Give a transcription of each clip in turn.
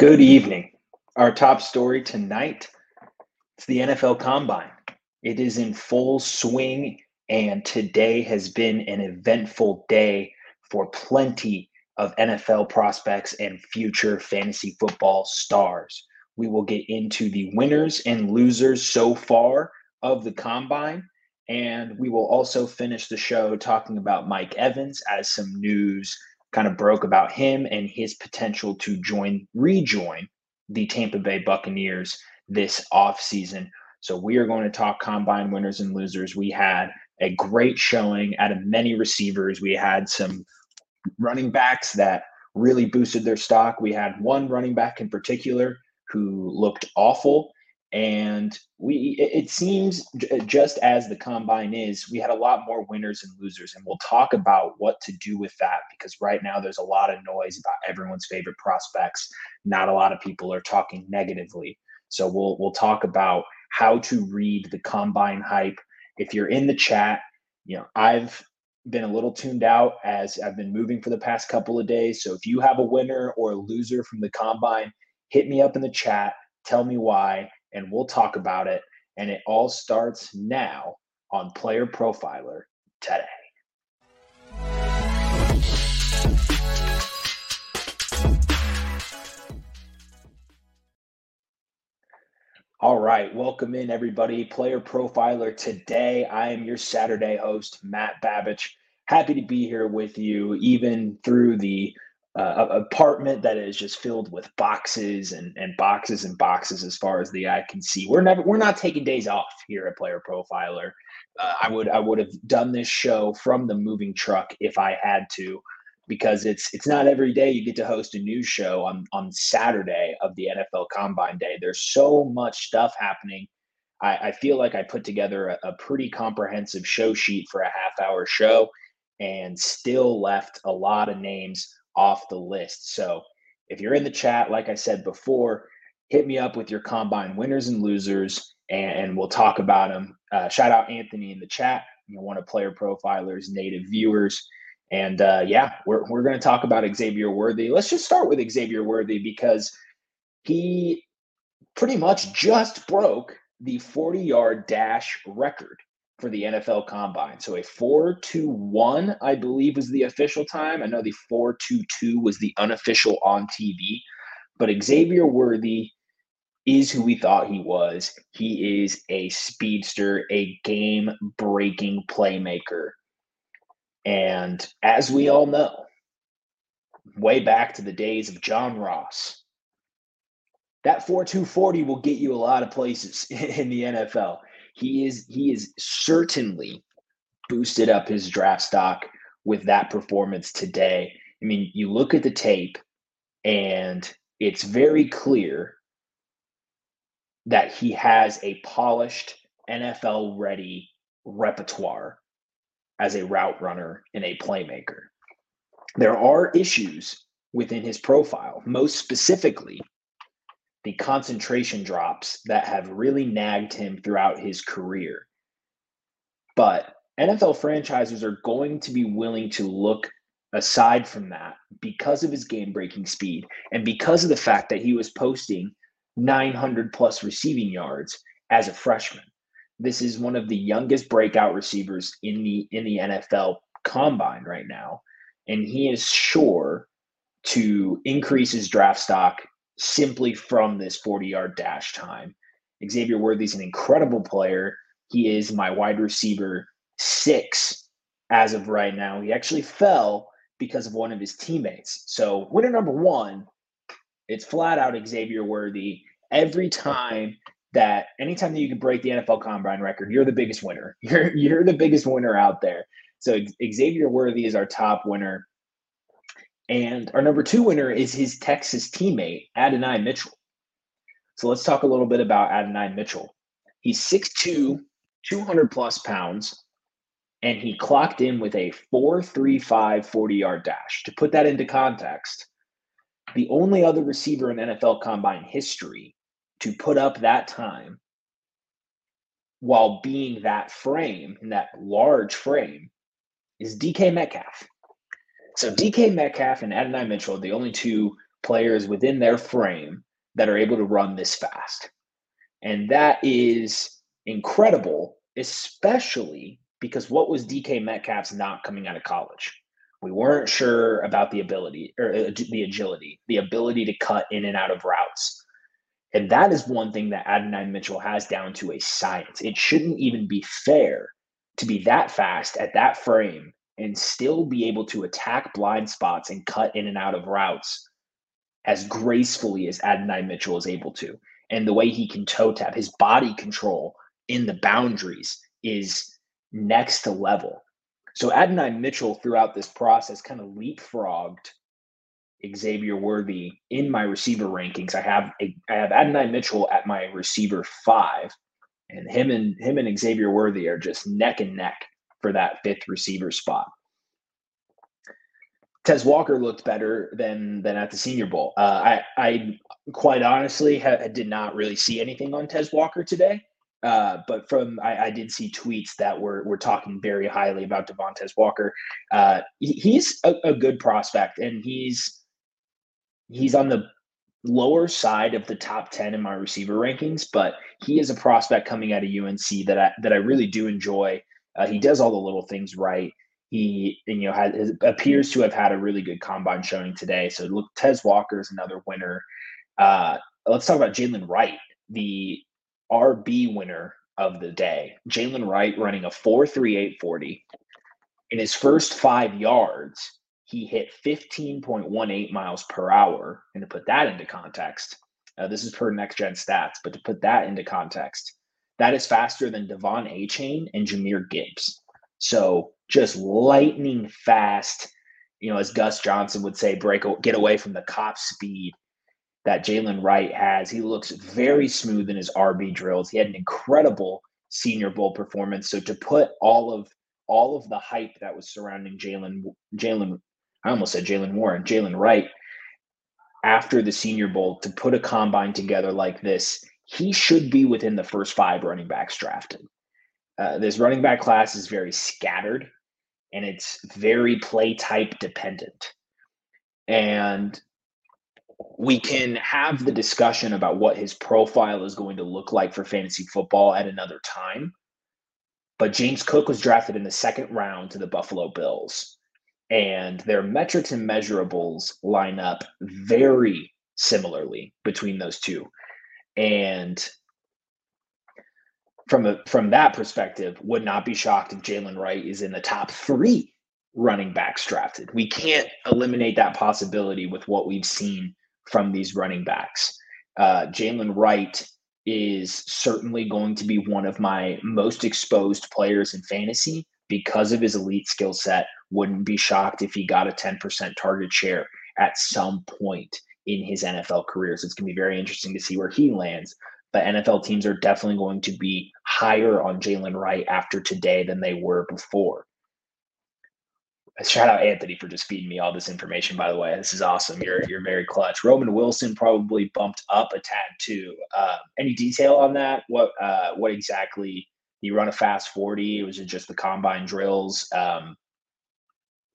Good evening. Our top story tonight it's the NFL Combine. It is in full swing, and today has been an eventful day for plenty of NFL prospects and future fantasy football stars. We will get into the winners and losers so far of the Combine, and we will also finish the show talking about Mike Evans as some news kind of broke about him and his potential to join, rejoin the Tampa Bay Buccaneers this offseason. So we are going to talk combine winners and losers. We had a great showing out of many receivers. We had some running backs that really boosted their stock. We had one running back in particular who looked awful and we it seems uh, just as the combine is we had a lot more winners and losers and we'll talk about what to do with that because right now there's a lot of noise about everyone's favorite prospects. Not a lot of people are talking negatively. So we'll we'll talk about how to read the combine hype. If you're in the chat you know i've been a little tuned out as i've been moving for the past couple of days. So if you have a winner or a loser from the combine hit me up in the chat. Tell me why and we'll talk about it. And it all starts now on Player Profiler today. All right, welcome in everybody. Player Profiler today. I am your Saturday host, Matt Babich. Happy to be here with you, even through the uh, apartment that is just filled with boxes and, and boxes and boxes as far as the eye can see. We're never we're not taking days off here at Player Profiler. Uh, I would I would have done this show from the moving truck if I had to, because it's it's not every day you get to host a news show on on Saturday of the NFL Combine Day. There's so much stuff happening. I, I feel like I put together a, a pretty comprehensive show sheet for a half hour show, and still left a lot of names off the list. So if you're in the chat, like I said before, hit me up with your combine winners and losers, and, and we'll talk about them. Uh, shout out Anthony in the chat, you know, one of Player Profiler's native viewers. And uh, yeah, we're, we're going to talk about Xavier Worthy. Let's just start with Xavier Worthy because he pretty much just broke the 40 yard dash record for the NFL Combine. So a 4-2-1, I believe, was the official time. I know the 4-2-2 was the unofficial on TV. But Xavier Worthy is who we thought he was. He is a speedster, a game-breaking playmaker. And as we all know, way back to the days of John Ross, that 4-2-40 will get you a lot of places in the NFL he is he is certainly boosted up his draft stock with that performance today. I mean, you look at the tape and it's very clear that he has a polished NFL ready repertoire as a route runner and a playmaker. There are issues within his profile, most specifically the concentration drops that have really nagged him throughout his career. But NFL franchises are going to be willing to look aside from that because of his game breaking speed and because of the fact that he was posting 900 plus receiving yards as a freshman. This is one of the youngest breakout receivers in the in the NFL combine right now and he is sure to increase his draft stock simply from this 40 yard dash time. Xavier Worthy is an incredible player. He is my wide receiver six as of right now. He actually fell because of one of his teammates. So, winner number one, it's flat out Xavier Worthy. Every time that, anytime that you can break the NFL Combine record, you're the biggest winner. You're you're the biggest winner out there. So Xavier Worthy is our top winner. And our number two winner is his Texas teammate, Adonai Mitchell. So let's talk a little bit about Adonai Mitchell. He's 6'2, 200 plus pounds, and he clocked in with a 4.35 40 yard dash. To put that into context, the only other receiver in NFL combine history to put up that time while being that frame, in that large frame, is DK Metcalf. So DK Metcalf and Adonai Mitchell are the only two players within their frame that are able to run this fast. And that is incredible, especially because what was DK Metcalf's not coming out of college? We weren't sure about the ability or uh, the agility, the ability to cut in and out of routes. And that is one thing that Adonai Mitchell has down to a science. It shouldn't even be fair to be that fast at that frame and still be able to attack blind spots and cut in and out of routes as gracefully as Adonai Mitchell is able to. And the way he can toe tap, his body control in the boundaries is next to level. So Adonai Mitchell throughout this process kind of leapfrogged Xavier Worthy in my receiver rankings. I have I have Adonai Mitchell at my receiver five, and him and him and Xavier Worthy are just neck and neck for that fifth receiver spot. Tez Walker looked better than than at the Senior Bowl. Uh, I I quite honestly ha- did not really see anything on Tez Walker today. Uh, but from I, I, did see tweets that were were talking very highly about Devontez Walker. Uh, he, he's a, a, good prospect, and he's he's on the lower side of the top ten in my receiver rankings. But he is a prospect coming out of UNC that I that I really do enjoy. Uh, he does all the little things right. He you know has, appears to have had a really good combine showing today. So look, Tez Walker is another winner. Uh, let's talk about Jaylen Wright, the RB winner of the day. Jaylen Wright running a 4.3840. In his first five yards, he hit 15.18 miles per hour. And to put that into context, uh, this is per next gen stats, but to put that into context, that is faster than De'Von Achane and Jahmyr Gibbs. So just lightning fast, you know, as Gus Johnson would say, break get away from the cop speed that Jaylen Wright has. He looks very smooth in his RB drills. He had an incredible Senior Bowl performance. So to put all of all of the hype that was surrounding Jalen Jaylen, I almost said Jaylen Warren, Jaylen Wright after the Senior Bowl to put a combine together like this, he should be within the first five running backs drafted. Uh, this running back class is very scattered and it's very play type dependent. And we can have the discussion about what his profile is going to look like for fantasy football at another time. But James Cook was drafted in the second round to the Buffalo Bills, and their metrics and measurables line up very similarly between those two. And from a from that perspective, would not be shocked if Jaylen Wright is in the top three running backs drafted. We can't eliminate that possibility with what we've seen from these running backs. Uh, Jaylen Wright is certainly going to be one of my most exposed players in fantasy because of his elite skill set. Wouldn't be shocked if he got a 10% target share at some point in his NFL career. So it's going to be very interesting to see where he lands. But NFL teams are definitely going to be higher on Jaylen Wright after today than they were before shout out Anthony for just feeding me all this information. By the way, this is awesome. You're you're very clutch. Roman Wilson probably bumped up a tad too. Uh, any detail on that? What uh, what exactly? You run a fast forty? Was it just the combine drills? Um,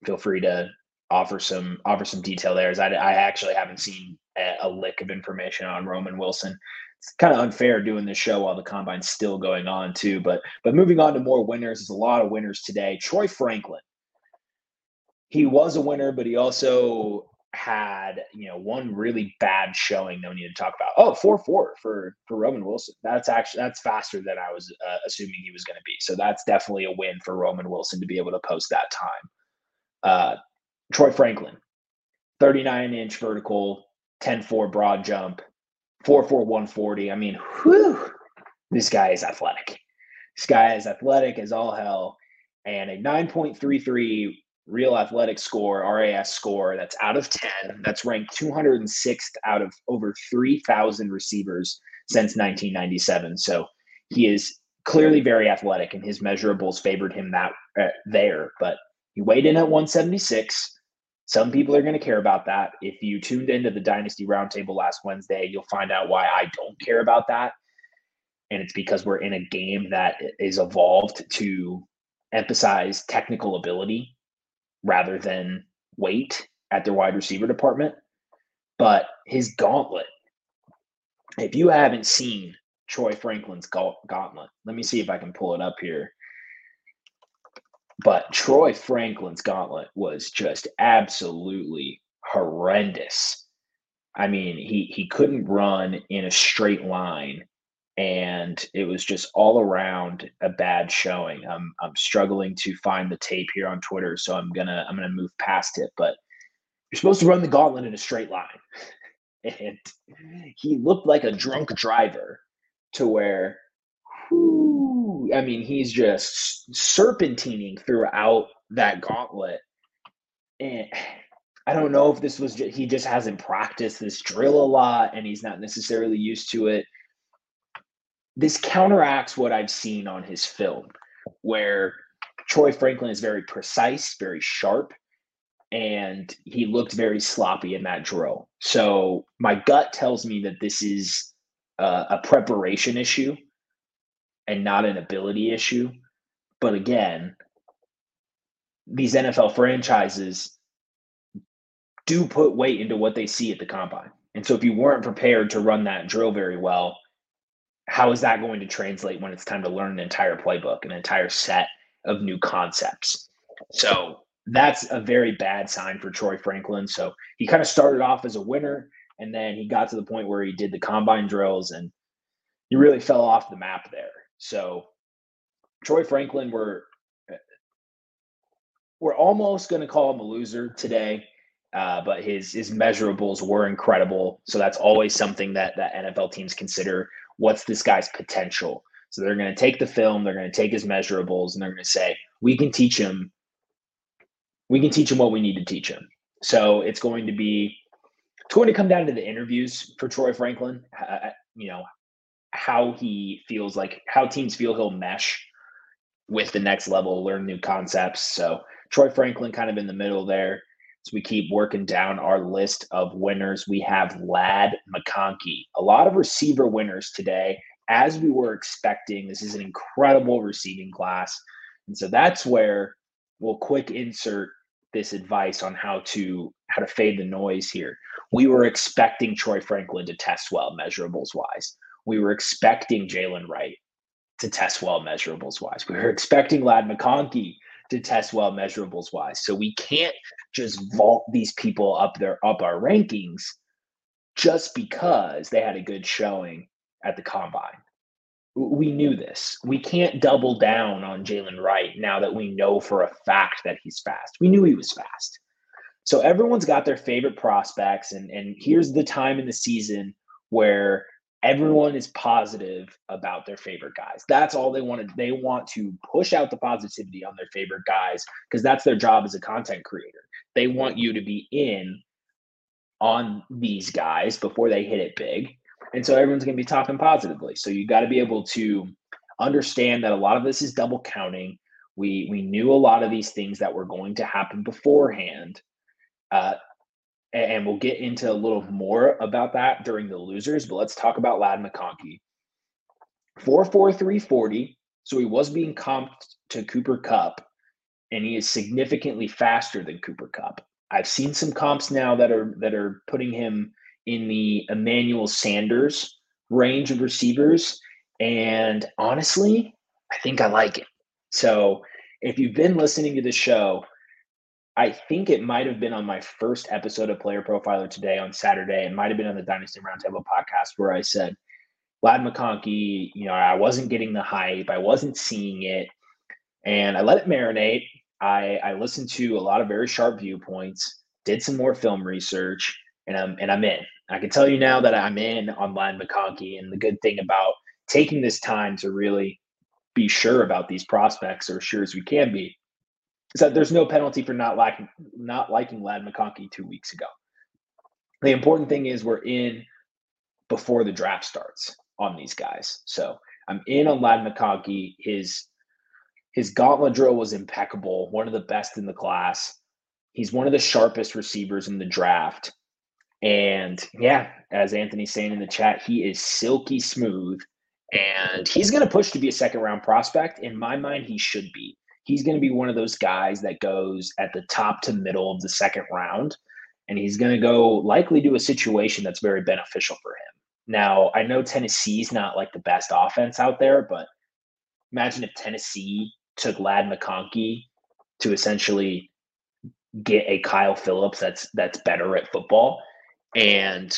feel free to offer some offer some detail there. As I, I actually haven't seen a, a lick of information on Roman Wilson. It's kind of unfair doing this show while the combine's still going on too. But but moving on to more winners, there's a lot of winners today. Troy Franklin he was a winner, but he also had you know one really bad showing that we need to talk about. Oh, four four for for Roman Wilson. That's actually that's faster than I was uh, assuming he was going to be. So that's definitely a win for Roman Wilson to be able to post that time. Uh, Troy Franklin, 39 inch vertical, 10 4 broad jump, 4 4 140. I mean, whew, this guy is athletic. This guy is athletic as all hell. And a 9.33 real athletic score, RAS score, that's out of 10. That's ranked 206th out of over 3,000 receivers since 1997. So he is clearly very athletic, and his measurables favored him that uh, there. But he weighed in at 176. Some people are going to care about that. If you tuned into the Dynasty Roundtable last Wednesday, you'll find out why I don't care about that. And it's because we're in a game that is evolved to emphasize technical ability rather than weight at their wide receiver department. But his gauntlet, if you haven't seen Troy Franklin's gauntlet, let me see if I can pull it up here. But Troy Franklin's gauntlet was just absolutely horrendous. I mean, he he couldn't run in a straight line and it was just all around a bad showing. I'm I'm struggling to find the tape here on Twitter, so I'm gonna I'm gonna move past it. But you're supposed to run the gauntlet in a straight line, and he looked like a drunk driver to where, whew, I mean, he's just serpentining throughout that gauntlet, and. I don't know if this was just, he just hasn't practiced this drill a lot and he's not necessarily used to it this counteracts what I've seen on his film, where Troy Franklin is very precise, very sharp, and he looked very sloppy in that drill. So my gut tells me that this is a, a preparation issue and not an ability issue. But again, these NFL franchises do put weight into what they see at the combine. And so if you weren't prepared to run that drill very well, how is that going to translate when it's time to learn an entire playbook, an entire set of new concepts? So that's a very bad sign for Troy Franklin. So he kind of started off as a winner, and then he got to the point where he did the combine drills, and he really fell off the map there. So Troy Franklin, we're we're almost going to call him a loser today. Uh, but his his measurables were incredible. So that's always something that that NFL teams consider what's this guy's potential? So they're going to take the film, they're going to take his measurables, and they're going to say, we can teach him, we can teach him what we need to teach him. So it's going to be, it's going to come down to the interviews for Troy Franklin. Uh, you know, how he feels like how teams feel he'll mesh with the next level, learn new concepts. So Troy Franklin kind of in the middle there. So we keep working down our list of winners. We have Ladd McConkey, a lot of receiver winners today, as we were expecting. This is an incredible receiving class. And so that's where we'll quick insert this advice on how to how to fade the noise here. We were expecting Troy Franklin to test well measurables wise. We were expecting Jaylen Wright to test well measurables wise. We were expecting Ladd McConkey to test well measurables wise. So we can't just vault these people up their up our rankings just because they had a good showing at the combine. We knew this. We can't double down on Jaylen Wright now that we know for a fact that he's fast. We knew he was fast. So everyone's got their favorite prospects, and, and here's the time in the season where everyone is positive about their favorite guys. That's all they want to they want to push out the positivity on their favorite guys because that's their job as a content creator. They want you to be in on these guys before they hit it big. And so everyone's going to be talking positively. So you got to be able to understand that a lot of this is double counting. We we knew a lot of these things that were going to happen beforehand. Uh, and we'll get into a little more about that during the losers. But let's talk about Ladd McConkey. 44340. So he was being comped to Cooper Kupp, and he is significantly faster than Cooper Kupp. I've seen some comps now that are that are putting him in the Emmanuel Sanders range of receivers. And honestly, I think I like it. So if you've been listening to the show, I think it might have been on my first episode of Player Profiler today on Saturday. It might have been on the Dynasty Roundtable podcast where I said, Ladd McConkey, you know, I wasn't getting the hype, I wasn't seeing it, and I let it marinate. I, I listened to a lot of very sharp viewpoints, did some more film research, and I'm and I'm in. I can tell you now that I'm in on Ladd McConkey. And the good thing about taking this time to really be sure about these prospects, or sure as we can be, is that there's no penalty for not liking not liking Ladd McConkey two weeks ago. The important thing is we're in before the draft starts on these guys. So I'm in on Ladd McConkey. His his gauntlet drill was impeccable, one of the best in the class. He's one of the sharpest receivers in the draft. And yeah, as Anthony's saying in the chat, he is silky smooth and he's going to push to be a second round prospect. In my mind, he should be he's going to be one of those guys that goes at the top to middle of the second round. and he's going to go likely to a situation that's very beneficial for him. Now, I know Tennessee's not like the best offense out there, but imagine if Tennessee took Ladd McConkey to essentially get a Kyle Philips that's that's better at football. And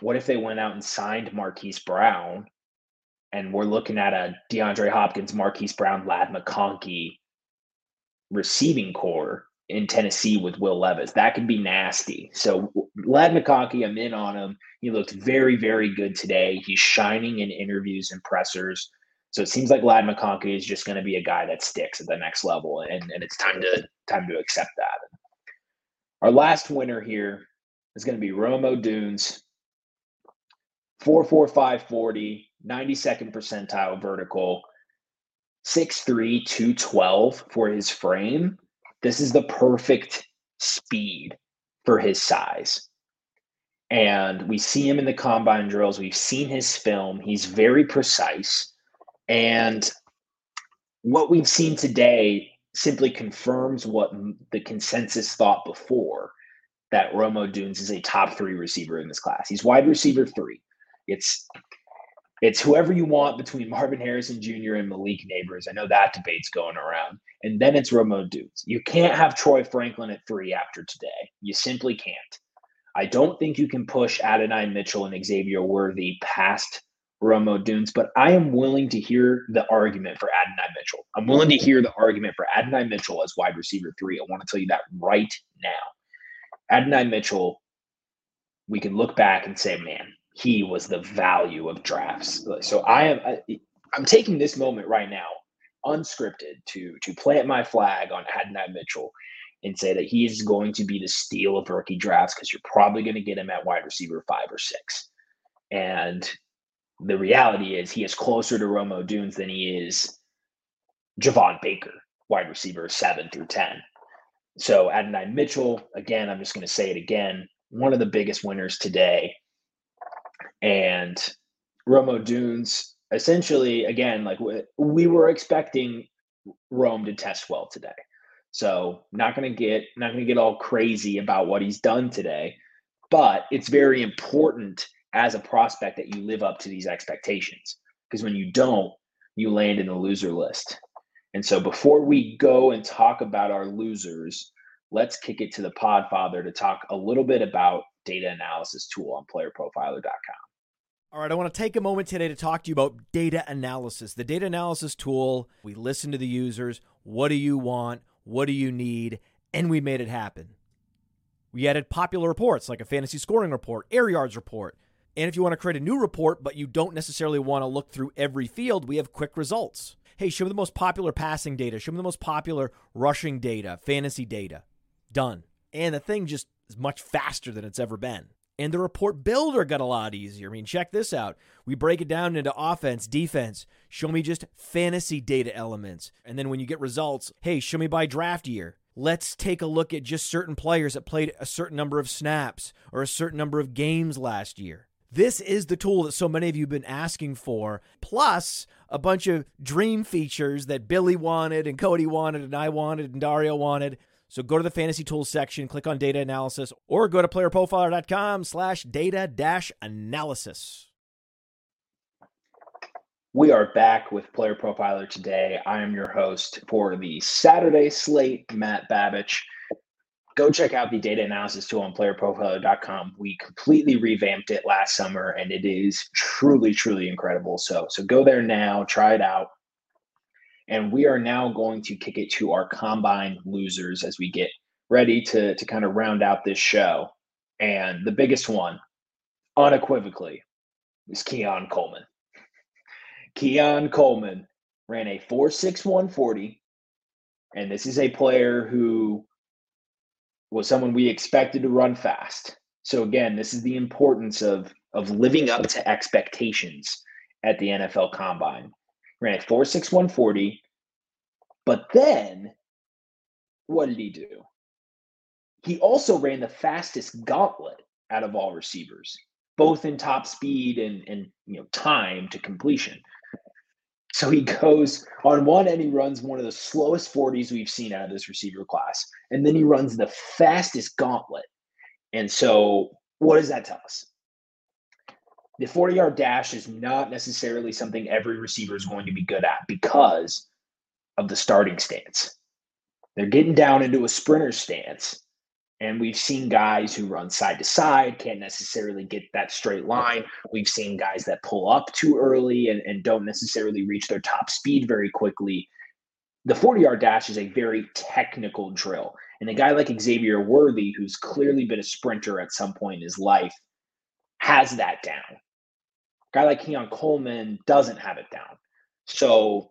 what if they went out and signed Marquise Brown and we're looking at a DeAndre Hopkins, Marquise Brown, Ladd McConkey receiving corps in Tennessee with Will Levis. That could be nasty. So Ladd McConkey, I'm in on him. He looked very, very good today. He's shining in interviews and pressers. So it seems like Ladd McConkey is just going to be a guy that sticks at the next level, and, and it's time to time to accept that. Our last winner here is going to be Rome Odunze, 44540, 92nd percentile vertical, 6'3, 212 for his frame. This is the perfect speed for his size. And we see him in the combine drills. We've seen his film. He's very precise. And what we've seen today simply confirms what the consensus thought before that Rome Odunze is a top three receiver in this class. He's wide receiver three. It's it's whoever you want between Marvin Harrison Jr. and Malik Nabers. I know that debate's going around. And then it's Rome Odunze. You can't have Troy Franklin at three after today. You simply can't. I don't think you can push Adonai Mitchell and Xavier Worthy past Rome Odunze, but I am willing to hear the argument for Adonai Mitchell. I'm willing to hear the argument for Adonai Mitchell as wide receiver three. I want to tell you that right now. Adonai Mitchell, we can look back and say, man, he was the value of drafts. So I am I'm taking this moment right now, unscripted, to to plant my flag on Adonai Mitchell and say that he is going to be the steal of rookie drafts because you're probably going to get him at wide receiver five or six. And the reality is he is closer to Rome Odunze than he is Javon Baker, wide receiver seven through 10. So Adonai Mitchell, again, I'm just going to say it again, one of the biggest winners today and Rome Odunze essentially again like we were expecting Rome to test well today. So not going to get not going to get all crazy about what he's done today, but it's very important as a prospect that you live up to these expectations because when you don't, you land in the loser list. And so before we go and talk about our losers, let's kick it to the Podfather to talk a little bit about data analysis tool on playerprofiler.com. All right, I want to take a moment today to talk to you about data analysis. The data analysis tool, we listen to the users. What do you want? What do you need? And we made it happen. We added popular reports like a fantasy scoring report, air yards report. And if you want to create a new report, but you don't necessarily want to look through every field, we have quick results. Hey, show me the most popular passing data, show me the most popular rushing data, fantasy data. Done. And the thing just is much faster than it's ever been. And the report builder got a lot easier. I mean, check this out. We break it down into offense, defense. Show me just fantasy data elements. And then when you get results, hey, show me by draft year. Let's take a look at just certain players that played a certain number of snaps or a certain number of games last year. This is the tool that so many of you have been asking for, plus a bunch of dream features that Billy wanted and Cody wanted and I wanted and Dario wanted. So go to the fantasy tools section, click on data analysis, or go to playerprofiler.com slash data dash analysis. We are back with Player Profiler today. I am your host for the Saturday slate, Matt Babich. Go check out the data analysis tool on playerprofiler.com. We completely revamped it last summer and it is truly, truly incredible. So, so go there now, try it out. And we are now going to kick it to our combine losers as we get ready to, to kind of round out this show. And the biggest one, unequivocally, is Keon Coleman. Keon Coleman ran a 4.6140. And this is a player who was someone we expected to run fast. So again, this is the importance of of living up to expectations at the NFL Combine ran a 4.6140. But then what did he do? He also ran the fastest gauntlet out of all receivers, both in top speed and, and you know time to completion. So he goes on one end, he runs one of the slowest 40s we've seen out of this receiver class. And then he runs the fastest gauntlet. And so, what does that tell us? The 40 yard dash is not necessarily something every receiver is going to be good at because of the starting stance. They're getting down into a sprinter stance. And we've seen guys who run side to side, can't necessarily get that straight line. We've seen guys that pull up too early and, and don't necessarily reach their top speed very quickly. The 40 yard dash is a very technical drill. And a guy like Xavier Worthy, who's clearly been a sprinter at some point in his life, has that down. Guy like Keon Coleman doesn't have it down. So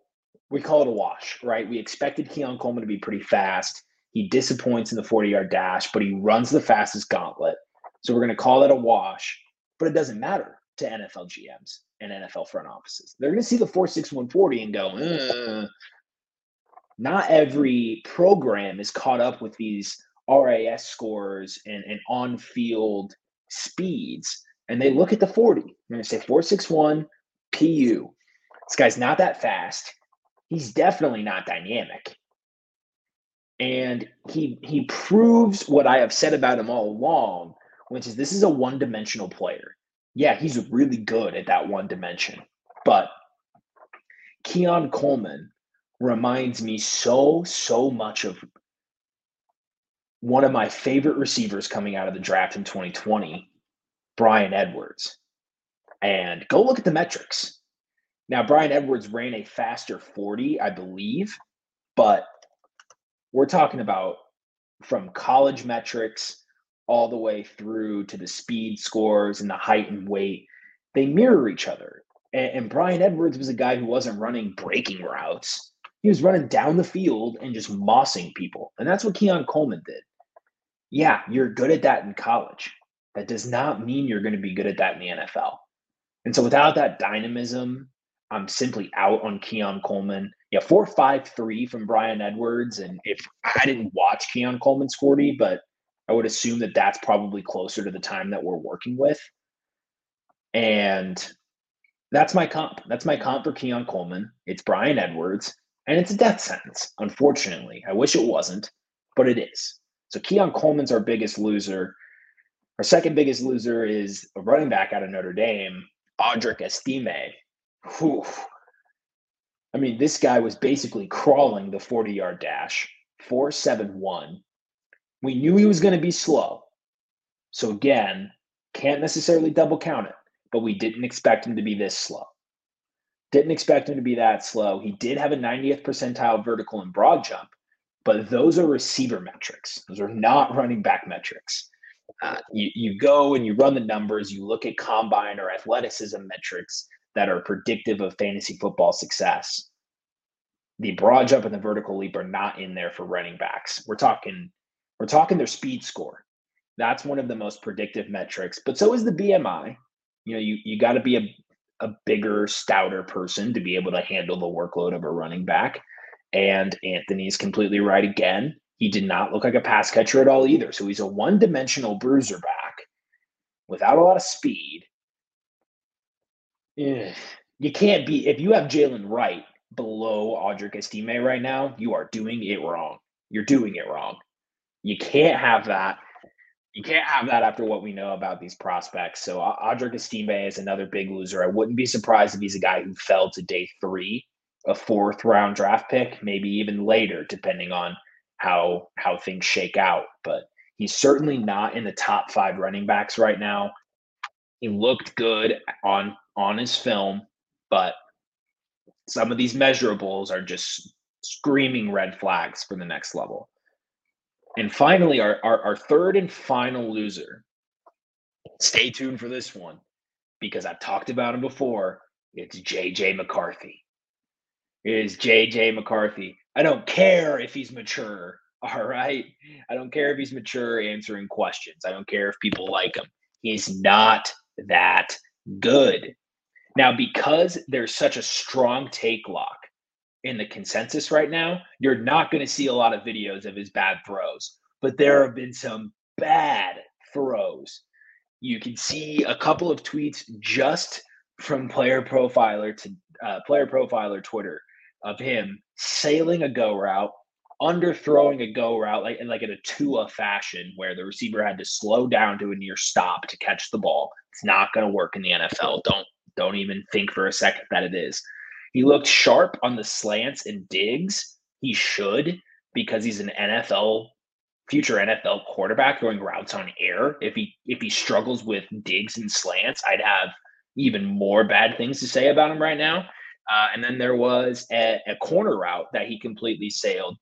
we call it a wash, right? We expected Keon Coleman to be pretty fast. He disappoints in the 40 yard dash, but he runs the fastest gauntlet. So we're going to call that a wash, but it doesn't matter to NFL GMs and NFL front offices. They're going to see the 46140 and go, uh, not every program is caught up with these RAS scores and, and on field speeds. And they look at the 40. They're going to say 461 PU. This guy's not that fast. He's definitely not dynamic. And he he proves what I have said about him all along, which is this is a one-dimensional player. Yeah, he's really good at that one dimension. But Keon Coleman reminds me so, so much of one of my favorite receivers coming out of the draft in 2020, Bryan Edwards. And go look at the metrics. Now, Bryan Edwards ran a faster 40, I believe, but we're talking about from college metrics all the way through to the speed scores and the height and weight. They mirror each other. And, and Bryan Edwards was a guy who wasn't running breaking routes he was running down the field and just mossing people. And that's what Keon Coleman did. Yeah, you're good at that in college. That does not mean you're going to be good at that in the NFL. And so without that dynamism, I'm simply out on Keon Coleman. Yeah, four five three from Bryan Edwards. And if I didn't watch Keon Coleman's 40, but I would assume that that's probably closer to the time that we're working with. And that's my comp. That's my comp for Keon Coleman. It's Bryan Edwards. And it's a death sentence, unfortunately. I wish it wasn't, but it is. So Keon Coleman's our biggest loser. Our second biggest loser is a running back out of Notre Dame, Audric Estime. Whew. I mean, this guy was basically crawling the 40 yard dash, 471. We knew he was going to be slow. So, again, can't necessarily double count it, but we didn't expect him to be this slow. Didn't expect him to be that slow. He did have a 90th percentile vertical and broad jump, but those are receiver metrics. Those are not running back metrics. Uh, you, you go and you run the numbers, you look at combine or athleticism metrics that are predictive of fantasy football success. The broad jump and the vertical leap are not in there for running backs. We're talking, we're talking their speed score. That's one of the most predictive metrics, but so is the BMI. You know, you, you got to be a, a bigger, stouter person to be able to handle the workload of a running back. And Anthony's completely right again. He did not look like a pass catcher at all either. So he's a one dimensional bruiser back without a lot of speed. Eh, you can't be, if you have Jaylen Wright below Audric Estime right now, you are doing it wrong. You're doing it wrong. You can't have that you can't have that after what we know about these prospects. So Audric Estime is another big loser. I wouldn't be surprised if he's a guy who fell to day three, a fourth round draft pick, maybe even later, depending on how how things shake out. But he's certainly not in the top five running backs right now. He looked good on on his film, but some of these measurables are just screaming red flags for the next level. And finally, our, our, our third and final loser. Stay tuned for this one because I've talked about him before. It's JJ McCarthy. It is JJ McCarthy. I don't care if he's mature. All right. I don't care if he's mature answering questions. I don't care if people like him. He's not that good. Now, because there's such a strong take lock in the consensus right now, you're not going to see a lot of videos of his bad throws, but there have been some bad throws. You can see a couple of tweets just from player profiler to uh, player profiler Twitter of him sailing a go route, underthrowing a go route like like in a Tua fashion where the receiver had to slow down to a near stop to catch the ball. It's not going to work in the NFL. Don't don't even think for a second that it is. He looked sharp on the slants and digs. He should because he's an NFL future NFL quarterback throwing routes on air. If he if he struggles with digs and slants, I'd have even more bad things to say about him right now. Uh, and then there was a, a corner route that he completely sailed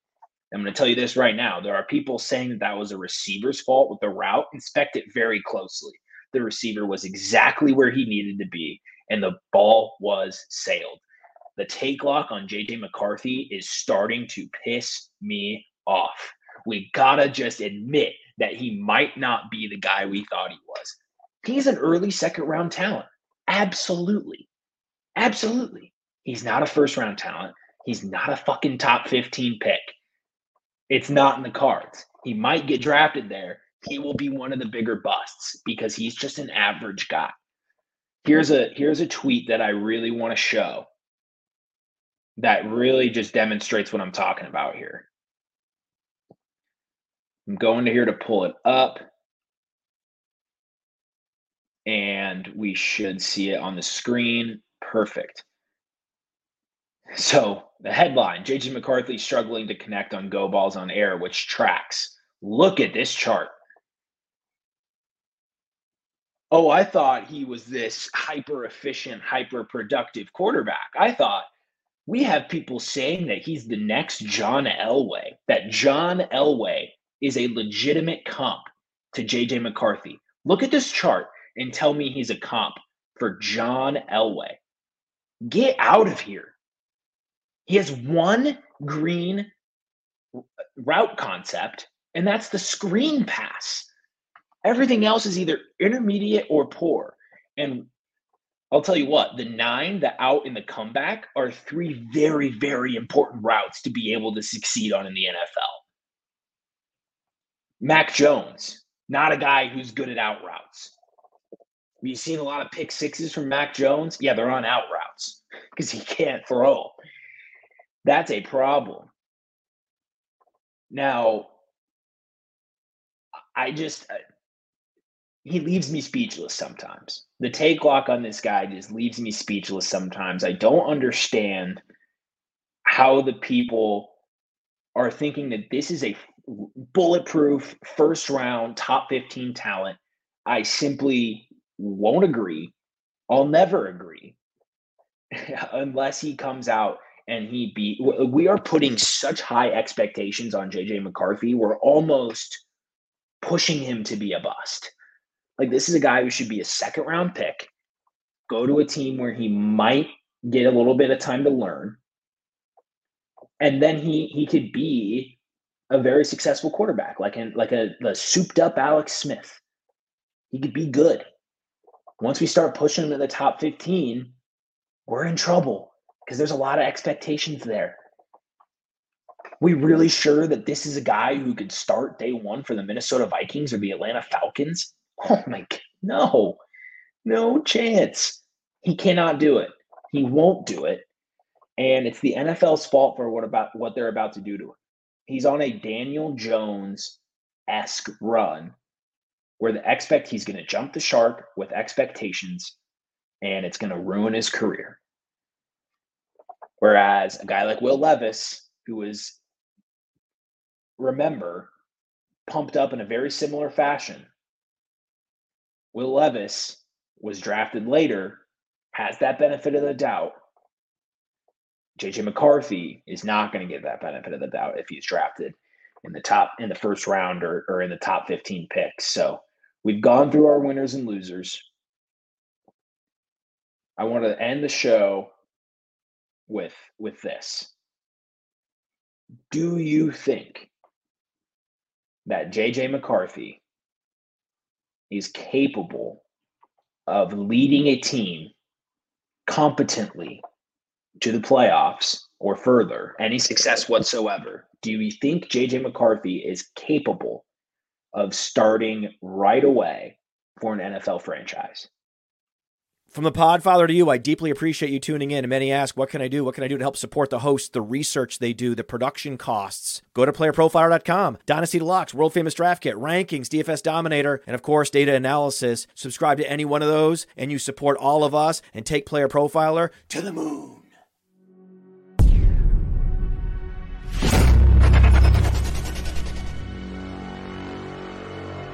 I'm going to tell you this right now. There are people saying that that was a receiver's fault with the route. Inspect it very closely. The receiver was exactly where he needed to be, and the ball was sailed. The take lock on JJ McCarthy is starting to piss me off. We gotta just admit that he might not be the guy we thought he was. He's an early second round talent. Absolutely. Absolutely. He's not a first round talent. He's not a fucking top 15 pick. It's not in the cards. He might get drafted there. He will be one of the bigger busts because he's just an average guy. Here's a here's a tweet that I really want to show that really just demonstrates what I'm talking about here. I'm going to here to pull it up. And we should see it on the screen. Perfect. So the headline JJ McCarthy struggling to connect on go balls on air, which tracks. Look at this chart. Oh, I thought he was this hyper efficient, hyper productive quarterback. I thought we have people saying that he's the next John Elway, that John Elway is a legitimate comp to JJ McCarthy. Look at this chart and tell me he's a comp for John Elway. Get out of here. He has one green route concept, and that's the screen pass. Everything else is either intermediate or poor. And I'll tell you what, the nine, the out, and the comeback are three very, very important routes to be able to succeed on in the NFL. Mac Jones, not a guy who's good at out routes. You seen a lot of pick sixes from Mac Jones? Yeah, they're on out routes because he can't throw. That's a problem. Now, I just, uh, he leaves me speechless sometimes. The take lock on this guy just leaves me speechless sometimes. I don't understand how the people are thinking that this is a bulletproof first round top 15 talent. I simply won't agree. I'll never agree unless he comes out and he beat. We are putting such high expectations on JJ McCarthy. We're almost pushing him to be a bust. Like this is a guy who should be a second round pick. Go to a team where he might get a little bit of time to learn, and then he he could be a very successful quarterback, like in like a souped up Alex Smith. He could be good. Once we start pushing him in the top 15, we're in trouble because there's a lot of expectations there. We really sure that this is a guy who could start day one for the Minnesota Vikings or the Atlanta Falcons? Oh my God, no, no chance. He cannot do it. He won't do it, and it's the NFL's fault for what about what they're about to do to him. He's on a Daniel Jones esque run where the expect he's going to jump the shark with expectations, and it's going to ruin his career. Whereas a guy like Will Levis, who was, remember, pumped up in a very similar fashion, Will Levis was drafted later, has that benefit of the doubt. JJ McCarthy is not going to get that benefit of the doubt if he's drafted in the top in the first round or, or in the top 15 picks. So we've gone through our winners and losers. I want to end the show with with this. Do you think that JJ McCarthy is capable of leading a team competently to the playoffs or further, any success whatsoever? Do you think JJ McCarthy is capable of starting right away for an NFL franchise? From the Podfather to you, I deeply appreciate you tuning in. And many ask, what can I do? What can I do to help support the host, the research they do, the production costs? Go to playerprofiler.com, Dynasty Deluxe, World Famous Draft Kit, Rankings, DFS Dominator, and of course, data analysis. Subscribe to any one of those, and you support all of us and take Player Profiler to the moon.